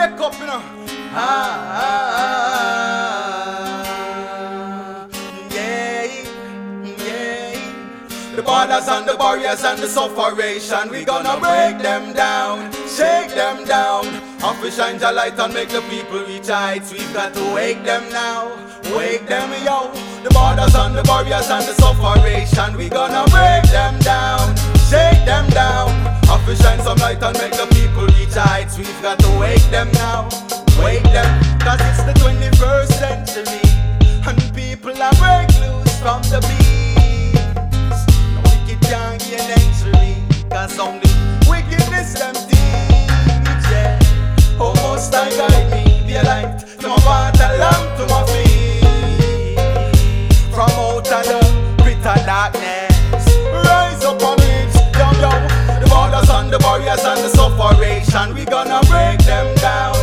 wake up, you know. Ah, ah, ah. yeah, yeah. The borders and the barriers and the sufferation, we gonna break them down, shake them down. And we shine the light and make the people reach heights. We've got to wake them now, wake them yo. The borders and the barriers and the sufferation, we gonna break them down, shake them down. We shine some light and make the people reach heights. We've got to wake them now, wake them. Cause it's the 21st century, sufferation, we gonna break them down,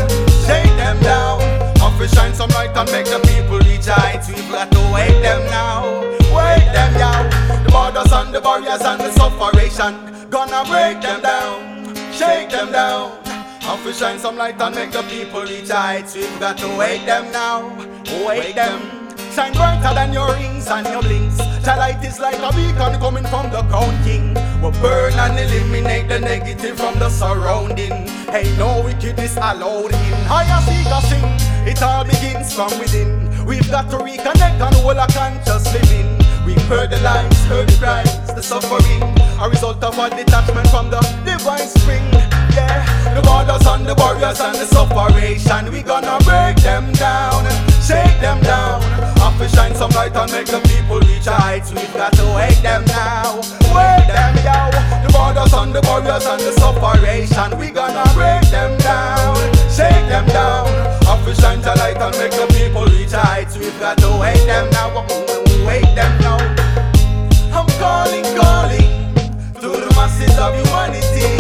shake them down. And we shine some light and make the people heights. We've got to wake them now, wake them yo. The borders and the barriers and the sufferation, gonna break them down, shake them down. And we shine some light and make the people heights. We've got to wake them now, wake them. Shine brighter than your rings and your blinks. The light is like a beacon coming from the crown king. We burn and eliminate the negative from the surrounding. Hey, no wickedness allowed in. Highah Seekah sing. It all begins from within. We've got to reconnect and hold a conscious living. We've heard the lies, heard the cries, the suffering. A result of our detachment from the divine spring. Yeah, the borders and the barriers and the separation. We gonna break them down, shake them down. Have to shine some light and make the people reach heights. We've got to wake them now, the barriers and the separation. We gonna break them down, shake them down. To shine the light and make the people reach heights. We've got to wake them now, wake them now. I'm calling, calling to the masses of humanity.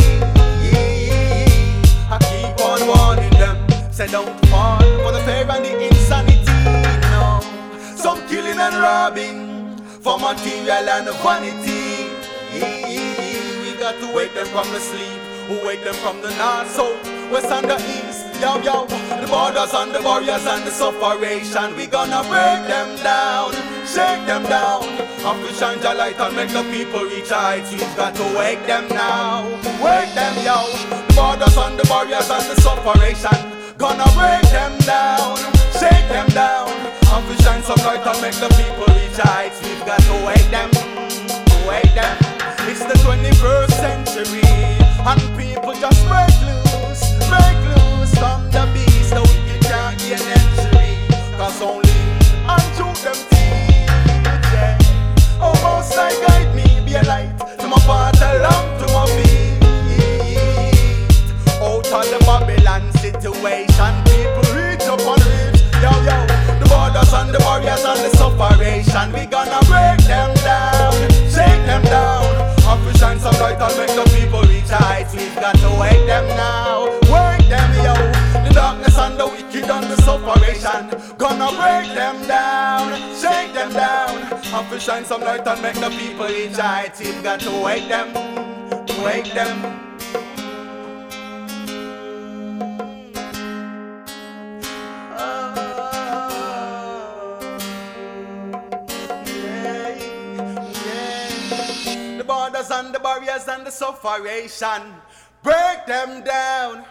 I keep on warning them, say don't fall for the fear and the insanity. No, some killing and robbing for material and vanity. We got to wake them from the sleep, wake them from the north, south, west and the east. Yo, yo, the borders and the barriers and the separation. We gonna break them down, shake them down. And we shine the light and make the people reach heights. We've got to wake them now, wake them yo. The borders and the barriers and the separation. Gonna break them down, shake them down. And we shine some light and make the people reach heights. We've got to wake them, and the barriers and the separation, we gonna break them down, shake them down. Have to shine some light and make the people reach heights. We've got to wake them now, wake them, yo. The darkness and the wicked and the separation, gonna break them down, shake them down. Have to shine some light and make the people reach heights. We've got to wake them, wake them. The borders and the barriers and the sufferation, break them down.